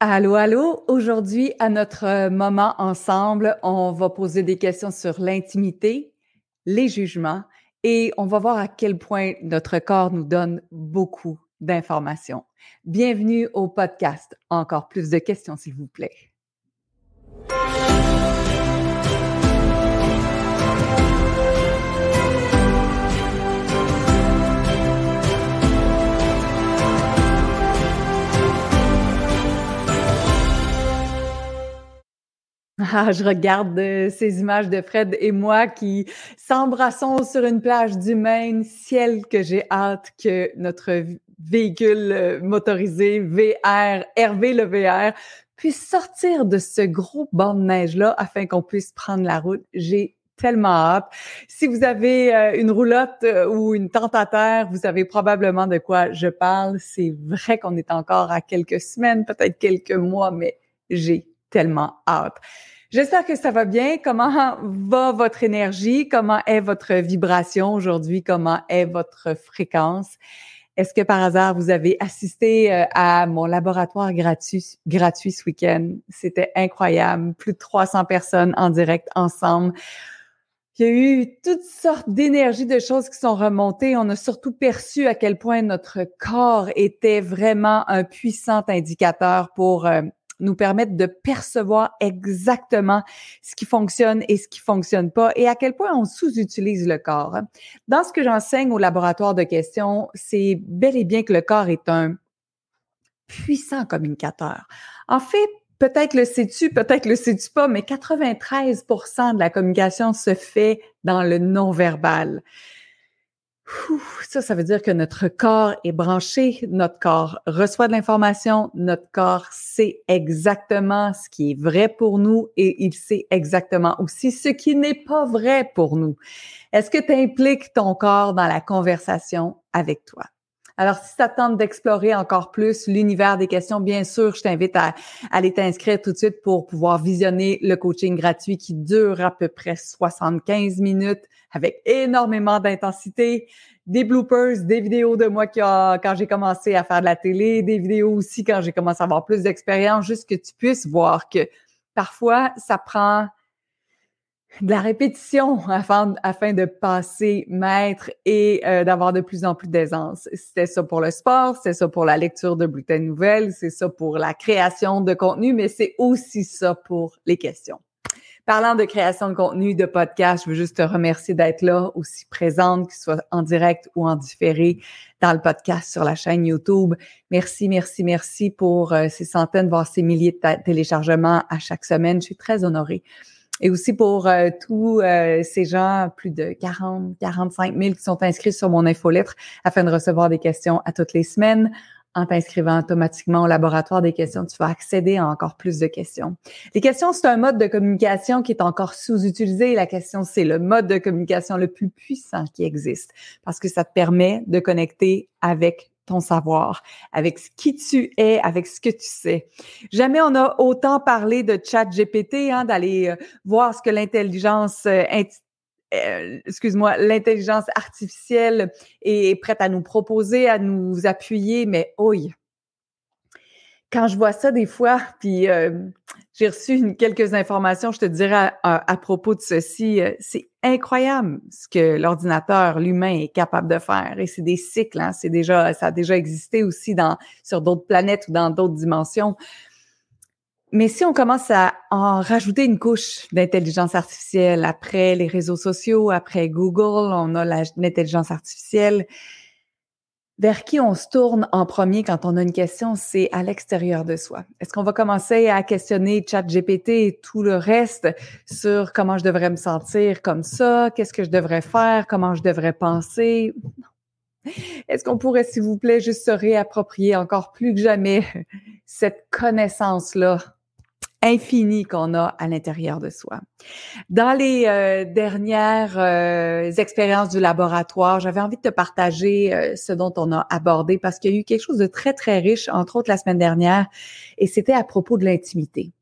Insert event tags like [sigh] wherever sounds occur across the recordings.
Allô, allô. Aujourd'hui, à notre moment ensemble, on va poser des questions sur l'intimité, les jugements et on va voir à quel point notre corps nous donne beaucoup d'informations. Bienvenue au podcast. Encore plus de questions, s'il vous plaît. Ah, je regarde euh, ces images de Fred et moi qui s'embrassons sur une plage du Maine, ciel que j'ai hâte que notre véhicule euh, motorisé VR, Hervé le VR, puisse sortir de ce gros banc de neige-là afin qu'on puisse prendre la route. J'ai tellement hâte. Si vous avez euh, une roulotte ou une tente à terre, vous savez probablement de quoi je parle. C'est vrai qu'on est encore à quelques semaines, peut-être quelques mois, mais j'ai tellement hâte. J'espère que ça va bien. Comment va votre énergie? Comment est votre vibration aujourd'hui? Comment est votre fréquence? Est-ce que par hasard, vous avez assisté euh, à mon laboratoire gratuit, gratuit ce week-end? C'était incroyable. Plus de 300 personnes en direct ensemble. Il y a eu toutes sortes d'énergies, de choses qui sont remontées. On a surtout perçu à quel point notre corps était vraiment un puissant indicateur pour euh, nous permettre de percevoir exactement ce qui fonctionne et ce qui fonctionne pas et à quel point on sous-utilise le corps. Dans ce que j'enseigne au laboratoire de questions, c'est bel et bien que le corps est un puissant communicateur. En fait, peut-être le sais-tu, peut-être le sais-tu pas, mais 93 de la communication se fait dans le non-verbal ça, ça veut dire que notre corps est branché, notre corps reçoit de l'information, notre corps sait exactement ce qui est vrai pour nous et il sait exactement aussi ce qui n'est pas vrai pour nous. Est-ce que tu impliques ton corps dans la conversation avec toi? Alors, si ça tente d'explorer encore plus l'univers des questions, bien sûr, je t'invite à, aller t'inscrire tout de suite pour pouvoir visionner le coaching gratuit qui dure à peu près 75 minutes avec énormément d'intensité, des bloopers, des vidéos de moi qui a, quand j'ai commencé à faire de la télé, des vidéos aussi quand j'ai commencé à avoir plus d'expérience, juste que tu puisses voir que parfois, ça prend de la répétition afin, afin de passer maître et euh, d'avoir de plus en plus d'aisance. C'était ça pour le sport, c'est ça pour la lecture de bulletins de nouvelles, c'est ça pour la création de contenu, mais c'est aussi ça pour les questions. Parlant de création de contenu, de podcast, je veux juste te remercier d'être là, aussi présente, ce soit en direct ou en différé dans le podcast sur la chaîne YouTube. Merci, merci, merci pour euh, ces centaines, voire ces milliers de téléchargements à chaque semaine. Je suis très honorée et aussi pour euh, tous euh, ces gens, plus de 40, 45 000 qui sont inscrits sur mon infolettre afin de recevoir des questions à toutes les semaines. En t'inscrivant automatiquement au laboratoire des questions, tu vas accéder à encore plus de questions. Les questions, c'est un mode de communication qui est encore sous-utilisé. La question, c'est le mode de communication le plus puissant qui existe parce que ça te permet de connecter avec ton savoir, avec qui tu es, avec ce que tu sais. Jamais on a autant parlé de chat GPT, hein, d'aller euh, voir ce que l'intelligence euh, euh, excuse-moi, l'intelligence artificielle est prête à nous proposer, à nous appuyer, mais oui, quand je vois ça des fois, [laughs] puis j'ai reçu quelques informations, je te dirais à, propos de ceci, c'est incroyable ce que l'ordinateur, l'humain est capable de faire. Et c'est des cycles, hein, c'est déjà, ça a déjà existé aussi dans sur d'autres planètes ou dans d'autres dimensions. Mais si on commence à en rajouter une couche d'intelligence artificielle après les réseaux sociaux, après Google, on a l'intelligence artificielle, vers qui on se tourne en premier quand on a une question, c'est à l'extérieur de soi. Est-ce qu'on va commencer à questionner ChatGPT et tout le reste sur comment je devrais me sentir comme ça, qu'est-ce que je devrais faire, comment je devrais penser? Est-ce qu'on pourrait, s'il vous plaît, juste se réapproprier encore plus que jamais cette connaissance-là? Infini qu'on a à l'intérieur de soi. Dans les euh, dernières euh, expériences du laboratoire, j'avais envie de te partager euh, ce dont on a abordé parce qu'il y a eu quelque chose de très, très riche, entre autres la semaine dernière, et c'était à propos de l'intimité.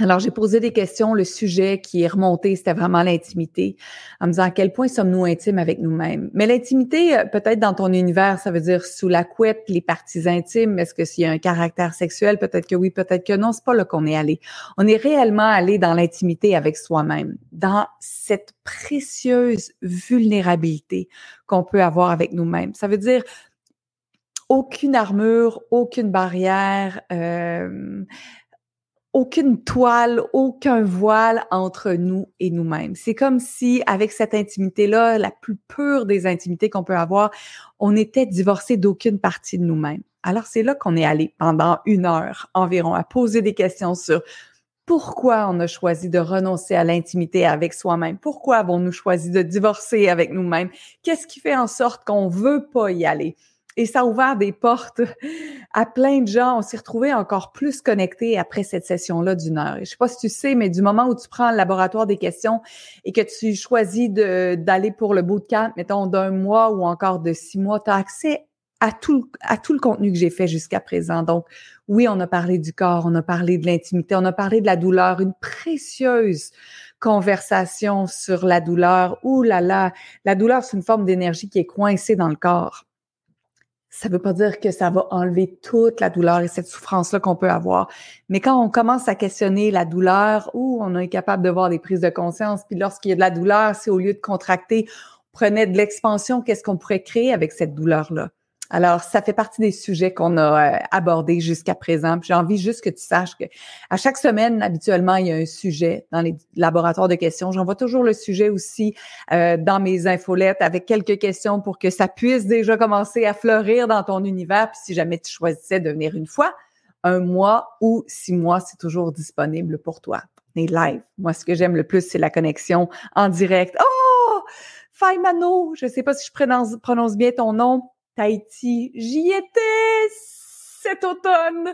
Alors, j'ai posé des questions. Le sujet qui est remonté, c'était vraiment l'intimité, en me disant à quel point sommes-nous intimes avec nous-mêmes. Mais l'intimité, euh, peut-être dans ton univers, ça veut dire sous la couette, les parties intimes. Est-ce que s'il y a un caractère sexuel, peut-être que oui, peut-être que non. C'est pas là qu'on est allé. On est réellement allé dans l'intimité avec soi-même, dans cette précieuse vulnérabilité qu'on peut avoir avec nous-mêmes. Ça veut dire aucune armure, aucune barrière. Euh, aucune toile, aucun voile entre nous et nous-mêmes. C'est comme si, avec cette intimité-là, la plus pure des intimités qu'on peut avoir, on était divorcé d'aucune partie de nous-mêmes. Alors, c'est là qu'on est allé pendant une heure environ à poser des questions sur pourquoi on a choisi de renoncer à l'intimité avec soi-même? Pourquoi avons-nous choisi de divorcer avec nous-mêmes? Qu'est-ce qui fait en sorte qu'on veut pas y aller? Et ça a ouvert des portes à plein de gens. On s'est retrouvés encore plus connectés après cette session-là d'une heure. je sais pas si tu sais, mais du moment où tu prends le laboratoire des questions et que tu choisis d'aller pour le bootcamp, mettons d'un mois ou encore de six mois, tu as accès à tout, à tout le contenu que j'ai fait jusqu'à présent. Donc, oui, on a parlé du corps, on a parlé de l'intimité, on a parlé de la douleur, une précieuse conversation sur la douleur. Ouh là là, la douleur, c'est une forme d'énergie qui est coincée dans le corps ça ne veut pas dire que ça va enlever toute la douleur et cette souffrance-là qu'on peut avoir. Mais quand on commence à questionner la douleur, ou on est capable de voir des prises de conscience, puis lorsqu'il y a de la douleur, c'est au lieu de contracter, on prenait de l'expansion, qu'est-ce qu'on pourrait créer avec cette douleur-là? Alors, ça fait partie des sujets qu'on a euh, abordés jusqu'à présent. J'ai envie juste que tu saches que à chaque semaine, habituellement, il y a un sujet dans les laboratoires de questions. J'envoie toujours le sujet aussi euh, dans mes infolettes avec quelques questions pour que ça puisse déjà commencer à fleurir dans ton univers. Puis si jamais tu choisissais de venir une fois, un mois ou six mois, c'est toujours disponible pour toi. On live. Moi, ce que j'aime le plus, c'est la connexion en direct. Oh! Faimano, je ne sais pas si je prononce bien ton nom. Tahiti. J'y étais cet automne.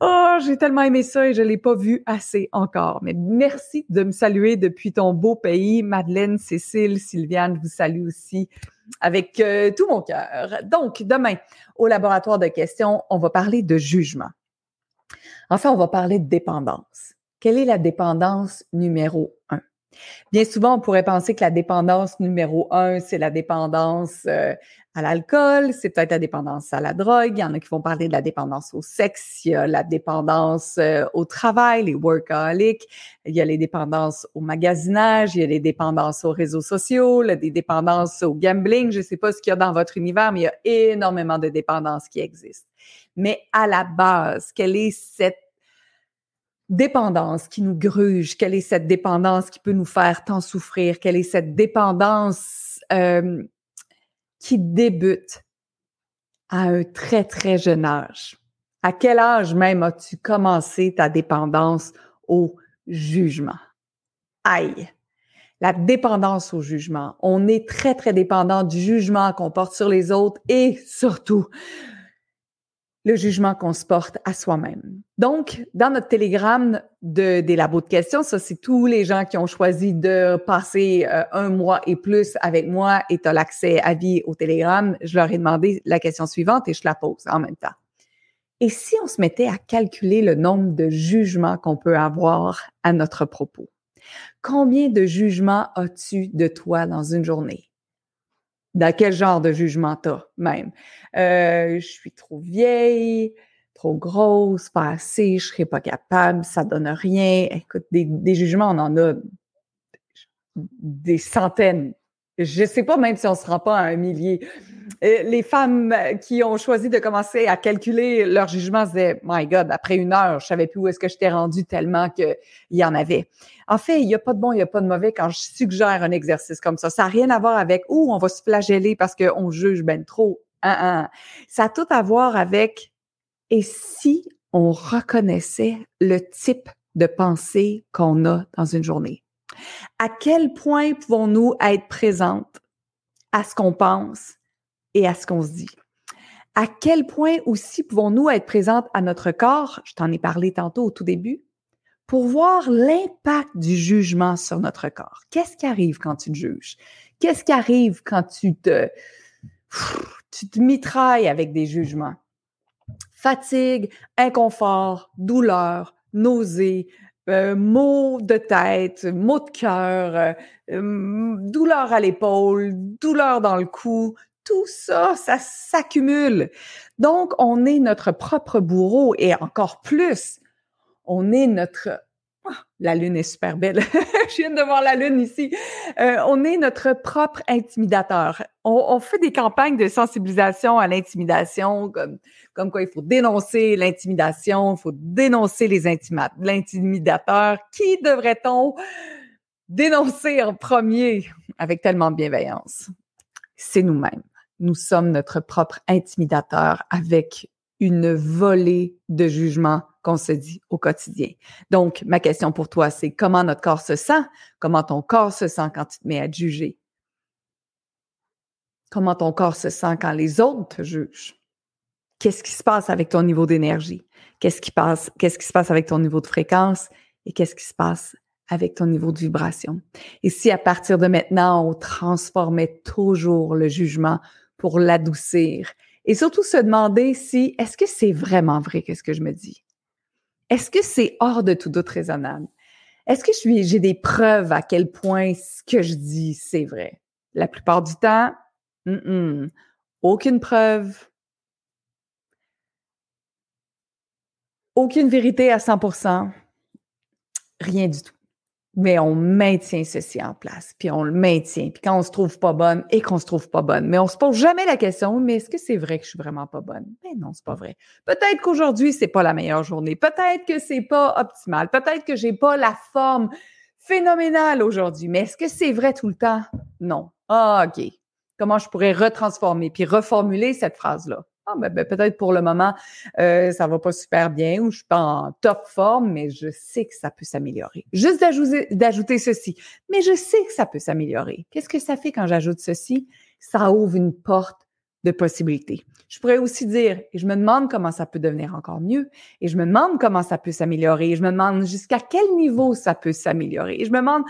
Oh, j'ai tellement aimé ça et je l'ai pas vu assez encore. Mais merci de me saluer depuis ton beau pays. Madeleine, Cécile, Sylviane, vous salue aussi avec euh, tout mon cœur. Donc, demain, au laboratoire de questions, on va parler de jugement. Enfin, on va parler de dépendance. Quelle est la dépendance numéro un? Bien souvent, on pourrait penser que la dépendance numéro un, c'est la dépendance euh, à l'alcool, c'est peut-être la dépendance à la drogue. Il y en a qui vont parler de la dépendance au sexe, il y a la dépendance euh, au travail, les workaholics, il y a les dépendances au magasinage, il y a les dépendances aux réseaux sociaux, les dépendances au gambling. Je ne sais pas ce qu'il y a dans votre univers, mais il y a énormément de dépendances qui existent. Mais à la base, quelle est cette dépendance qui nous gruge? Quelle est cette dépendance qui peut nous faire tant souffrir? Quelle est cette dépendance euh, qui débute à un très, très jeune âge? À quel âge même as-tu commencé ta dépendance au jugement? Aïe! La dépendance au jugement. On est très, très dépendant du jugement qu'on porte sur les autres et surtout le jugement qu'on se porte à soi-même. Donc, dans notre télégramme de, des labos de questions, ça, c'est tous les gens qui ont choisi de passer euh, un mois et plus avec moi et tu l'accès à vie au télégramme. Je leur ai demandé la question suivante et je la pose en même temps. Et si on se mettait à calculer le nombre de jugements qu'on peut avoir à notre propos? Combien de jugements as-tu de toi dans une journée? Dans quel genre de jugement t'as même? Euh, je suis trop vieille, trop grosse, pas assez, je serais pas capable, ça donne rien. Écoute, des, des jugements, on en a des centaines. Je sais pas même si on se rend pas à un millier. Euh, les femmes qui ont choisi de commencer à calculer leur jugement disaient, My God, après une heure, je savais plus où est-ce que j'étais rendu tellement qu'il y en avait. En fait, il n'y a pas de bon, il n'y a pas de mauvais quand je suggère un exercice comme ça. Ça n'a rien à voir avec, où on va se flageller parce qu'on juge ben trop. Hein, hein. Ça a tout à voir avec, et si on reconnaissait le type de pensée qu'on a dans une journée? À quel point pouvons-nous être présentes à ce qu'on pense et à ce qu'on se dit? À quel point aussi pouvons-nous être présentes à notre corps? Je t'en ai parlé tantôt au tout début pour voir l'impact du jugement sur notre corps? Qu'est-ce qui arrive quand tu te juges? Qu'est-ce qui arrive quand tu te, tu te mitrailles avec des jugements? Fatigue, inconfort, douleur, nausée, euh, maux de tête, maux de cœur, euh, hum, douleur à l'épaule, douleur dans le cou, tout ça, ça s'accumule. Donc, on est notre propre bourreau et encore plus, on est notre la lune est super belle. [laughs] je viens de voir la lune ici. Euh, on est notre propre intimidateur. On, fait des campagnes de sensibilisation à l'intimidation, comme, comme quoi il faut dénoncer l'intimidation, il faut dénoncer les l'intimidateur. Qui devrait-on dénoncer en premier avec tellement de bienveillance? C'est nous-mêmes. Nous sommes notre propre intimidateur avec une volée de jugements qu'on se dit au quotidien. Donc, ma question pour toi, c'est comment notre corps se sent? Comment ton corps se sent quand tu te mets à juger? Comment ton corps se sent quand les autres te jugent? Qu'est-ce qui se passe avec ton niveau d'énergie? Qu'est-ce qui passe, qu'est-ce qui se passe avec ton niveau de fréquence? Et qu'est-ce qui se passe avec ton niveau de vibration? Et si à partir de maintenant, on transformait toujours le jugement pour l'adoucir? Et surtout se demander si, est-ce que c'est vraiment vrai qu'est-ce que je me dis? Est-ce que c'est hors de tout doute raisonnable? Est-ce que j'ai des preuves à quel point ce que je dis, c'est vrai? La plupart du temps, aucune preuve, aucune vérité à 100%, rien du tout mais on maintient ceci en place, puis on le maintient. Puis quand on se trouve pas bonne et qu'on se trouve pas bonne, mais on se pose jamais la question, mais est-ce que c'est vrai que je suis vraiment pas bonne? Mais non, c'est pas vrai. Peut-être qu'aujourd'hui, c'est pas la meilleure journée. Peut-être que c'est pas optimal. Peut-être que j'ai pas la forme phénoménale aujourd'hui. Mais est-ce que c'est vrai tout le temps? Non. Ah, OK. Comment je pourrais retransformer puis reformuler cette phrase-là? Ah, ben, ben, peut-être pour le moment, euh, ça va pas super bien ou je suis pas en top forme, mais je sais que ça peut s'améliorer. Juste d'ajouter ceci, mais je sais que ça peut s'améliorer. Qu'est-ce que ça fait quand j'ajoute ceci? Ça ouvre une porte de possibilités. Je pourrais aussi dire, et je me demande comment ça peut devenir encore mieux, et je me demande comment ça peut s'améliorer, et je me demande jusqu'à quel niveau ça peut s'améliorer, et je me demande,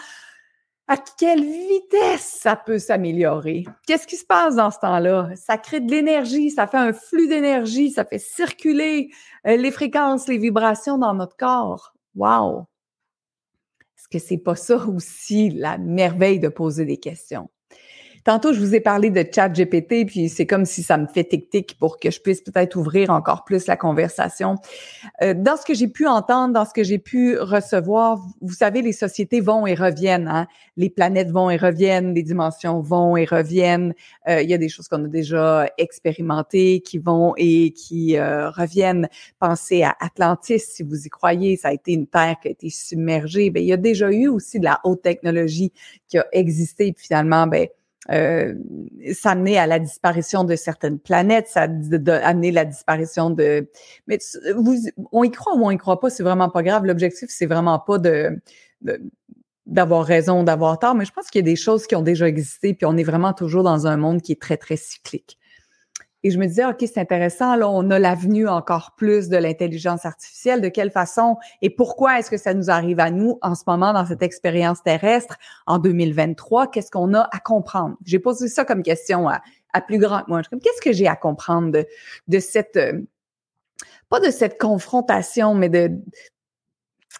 à quelle vitesse ça peut s'améliorer? Qu'est-ce qui se passe dans ce temps-là? Ça crée de l'énergie, ça fait un flux d'énergie, ça fait circuler euh, les fréquences, les vibrations dans notre corps. Wow! Est-ce que c'est pas ça aussi la merveille de poser des questions? Tantôt, je vous ai parlé de chat GPT, puis c'est comme si ça me fait tic-tic pour que je puisse peut-être ouvrir encore plus la conversation. Euh, dans ce que j'ai pu entendre, dans ce que j'ai pu recevoir, vous savez, les sociétés vont et reviennent. Hein? Les planètes vont et reviennent, les dimensions vont et reviennent. Euh, il y a des choses qu'on a déjà expérimentées qui vont et qui euh, reviennent. Pensez à Atlantis, si vous y croyez, ça a été une terre qui a été submergée. Bien, il y a déjà eu aussi de la haute technologie qui a existé, puis finalement, ben euh, ça amenait à la disparition de certaines planètes, ça a amené la disparition de. Mais vous, on y croit ou on y croit pas, c'est vraiment pas grave. L'objectif, c'est vraiment pas de, d'avoir raison, d'avoir tort, mais je pense qu'il y a des choses qui ont déjà existé, puis on est vraiment toujours dans un monde qui est très, très cyclique. Et je me disais, OK, c'est intéressant, là, on a l'avenue encore plus de l'intelligence artificielle. De quelle façon et pourquoi est-ce que ça nous arrive à nous en ce moment dans cette expérience terrestre en 2023? Qu'est-ce qu'on a à comprendre? J'ai posé ça comme question à, plus grand moi. Qu'est-ce que j'ai à comprendre de, de cette, euh, pas de cette confrontation, mais de,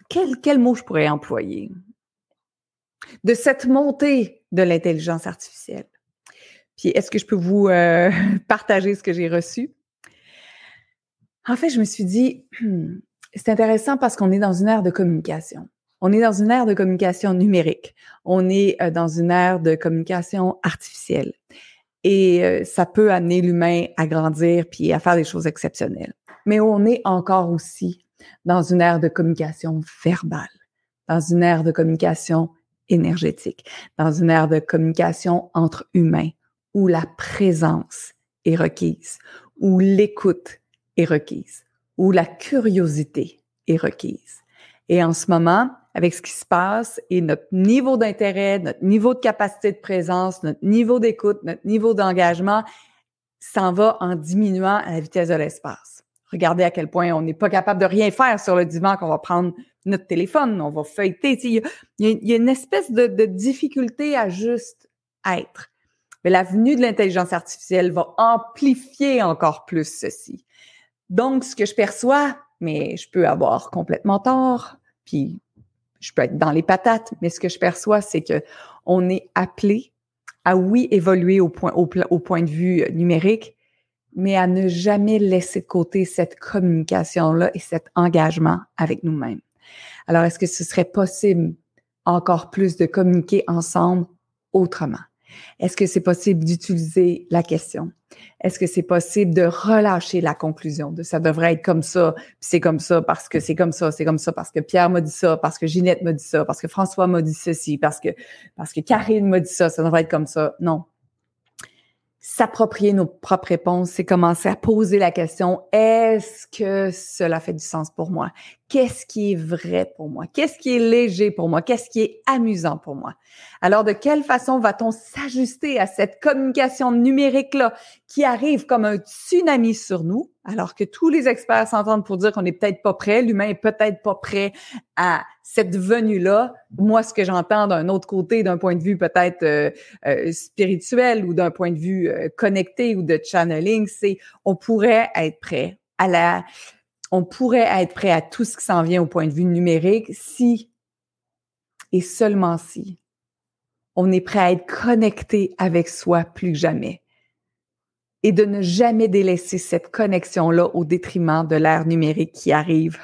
quel, quel mot je pourrais employer? De cette montée de l'intelligence artificielle. Puis est-ce que je peux vous euh, [laughs] partager ce que j'ai reçu? En fait, je me suis dit, [clears throat] c'est intéressant parce qu'on est dans une ère de communication. On est dans une ère de communication numérique. On est euh, dans une ère de communication artificielle. Et euh, ça peut amener l'humain à grandir puis à faire des choses exceptionnelles. Mais on est encore aussi dans une ère de communication verbale, dans une ère de communication énergétique, dans une ère de communication entre humains, où la présence est requise, où l'écoute est requise, où la curiosité est requise. Et en ce moment, avec ce qui se passe et notre niveau d'intérêt, notre niveau de capacité de présence, notre niveau d'écoute, notre niveau d'engagement s'en va en diminuant à la vitesse de l'espace. Regardez à quel point on n'est pas capable de rien faire sur le divan, qu'on va prendre notre téléphone, on va feuilleter. Il y, a, une espèce de, de difficulté à juste être. Mais la venue de l'intelligence artificielle va amplifier encore plus ceci. Donc, ce que je perçois, mais je peux avoir complètement tort, puis je peux être dans les patates, mais ce que je perçois, c'est que on est appelé à oui évoluer au point, au, au point de vue numérique, mais à ne jamais laisser de côté cette communication-là et cet engagement avec nous-mêmes. Alors, est-ce que ce serait possible encore plus de communiquer ensemble autrement? Est-ce que c'est possible d'utiliser la question? Est-ce que c'est possible de relâcher la conclusion de ça devrait être comme ça, puis c'est comme ça parce que c'est comme ça, c'est comme ça parce que Pierre m'a dit ça, parce que Ginette m'a dit ça, parce que François m'a dit ceci, parce que parce que Karine m'a dit ça, ça devrait être comme ça. Non s'approprier nos propres réponses, c'est commencer à poser la question, est-ce que cela fait du sens pour moi? Qu'est-ce qui est vrai pour moi? Qu'est-ce qui est léger pour moi? Qu'est-ce qui est amusant pour moi? Alors, de quelle façon va-t-on s'ajuster à cette communication numérique-là qui arrive comme un tsunami sur nous, alors que tous les experts s'entendent pour dire qu'on n'est peut-être pas prêt, l'humain est peut-être pas prêt à cette venue-là, moi, ce que j'entends d'un autre côté, d'un point de vue peut-être euh, euh, spirituel ou d'un point de vue euh, connecté ou de channeling, c'est on pourrait être prêt à la, on pourrait être prêt à tout ce qui s'en vient au point de vue numérique si et seulement si on est prêt à être connecté avec soi plus que jamais et de ne jamais délaisser cette connexion-là au détriment de l'ère numérique qui arrive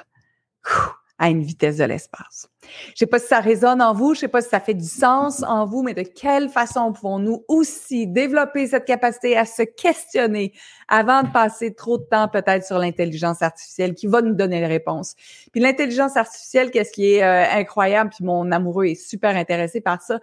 à une vitesse de l'espace. Je sais pas si ça résonne en vous, je sais pas si ça fait du sens en vous, mais de quelle façon pouvons-nous aussi développer cette capacité à se questionner avant de passer trop de temps peut-être sur l'intelligence artificielle qui va nous donner les réponses? Puis l'intelligence artificielle, qu'est-ce qui est euh, incroyable, puis mon amoureux est super intéressé par ça,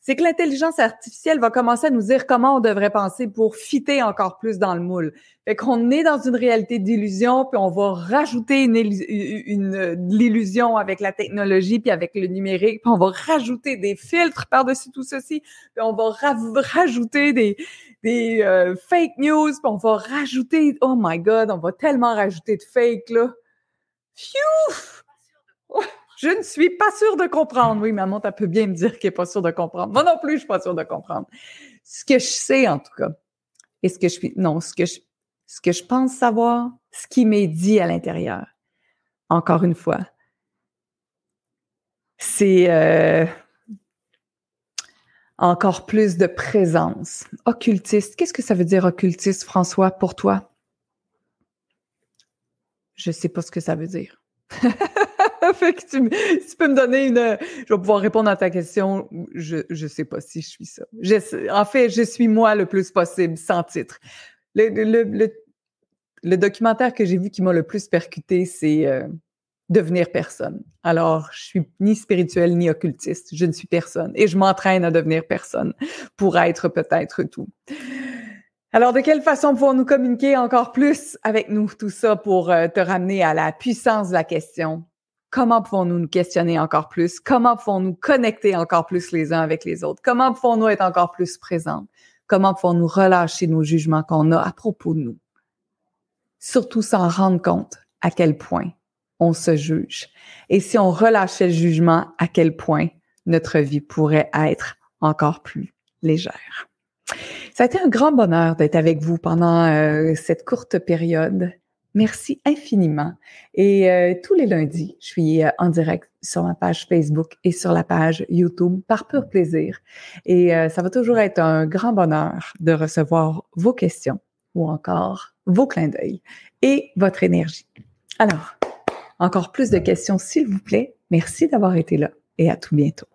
c'est que l'intelligence artificielle va commencer à nous dire comment on devrait penser pour fitter encore plus dans le moule. Fait qu'on est dans une réalité d'illusion, puis on va rajouter une, une, l'illusion avec la technologie, puis avec le numérique, puis on va rajouter des filtres par-dessus tout ceci, puis on va rajouter des, des euh, fake news, puis on va rajouter, oh my God, on va tellement rajouter de fake, là. Phew! Je ne suis pas sûre de comprendre. Oui, maman, tu peut bien me dire qu'elle n'est pas sûre de comprendre. Moi non plus, je suis pas sûre de comprendre. Ce que je sais, en tout cas, et ce que je suis, non, ce que je, ce que je pense savoir, ce qui m'est dit à l'intérieur, encore une fois, c'est euh, encore plus de présence. Occultiste. Qu'est-ce que ça veut dire occultiste, François, pour toi? Je sais pas ce que ça veut dire. [laughs] [laughs] fait que tu, peux me donner une. Je vais pouvoir répondre à ta question. Je je sais pas si je suis ça. en fait, je suis moi le plus possible, sans titre. Le, le, le, documentaire que j'ai vu qui m'a le plus percuté, c'est euh, devenir personne. Alors, je suis ni spirituelle ni occultiste. Je ne suis personne et je m'entraîne à devenir personne pour être peut-être tout. Alors, de quelle façon pouvons-nous communiquer encore plus avec nous, tout ça, pour euh, te ramener à la puissance de la question? Comment pouvons-nous nous questionner encore plus? Comment pouvons-nous connecter encore plus les uns avec les autres? Comment pouvons-nous être encore plus présents? Comment pouvons-nous relâcher nos jugements qu'on a à propos de nous? Surtout sans rendre compte à quel point on se juge. Et si on relâchait le jugement, à quel point notre vie pourrait être encore plus légère. Ça a été un grand bonheur d'être avec vous pendant euh, cette courte période. Merci infiniment. Et euh, tous les lundis, je suis euh, en direct sur ma page Facebook et sur la page YouTube par pur plaisir. Et euh, ça va toujours être un grand bonheur de recevoir vos questions ou encore vos clins d'œil et votre énergie. Alors, encore plus de questions, s'il vous plaît. Merci d'avoir été là et à tout bientôt.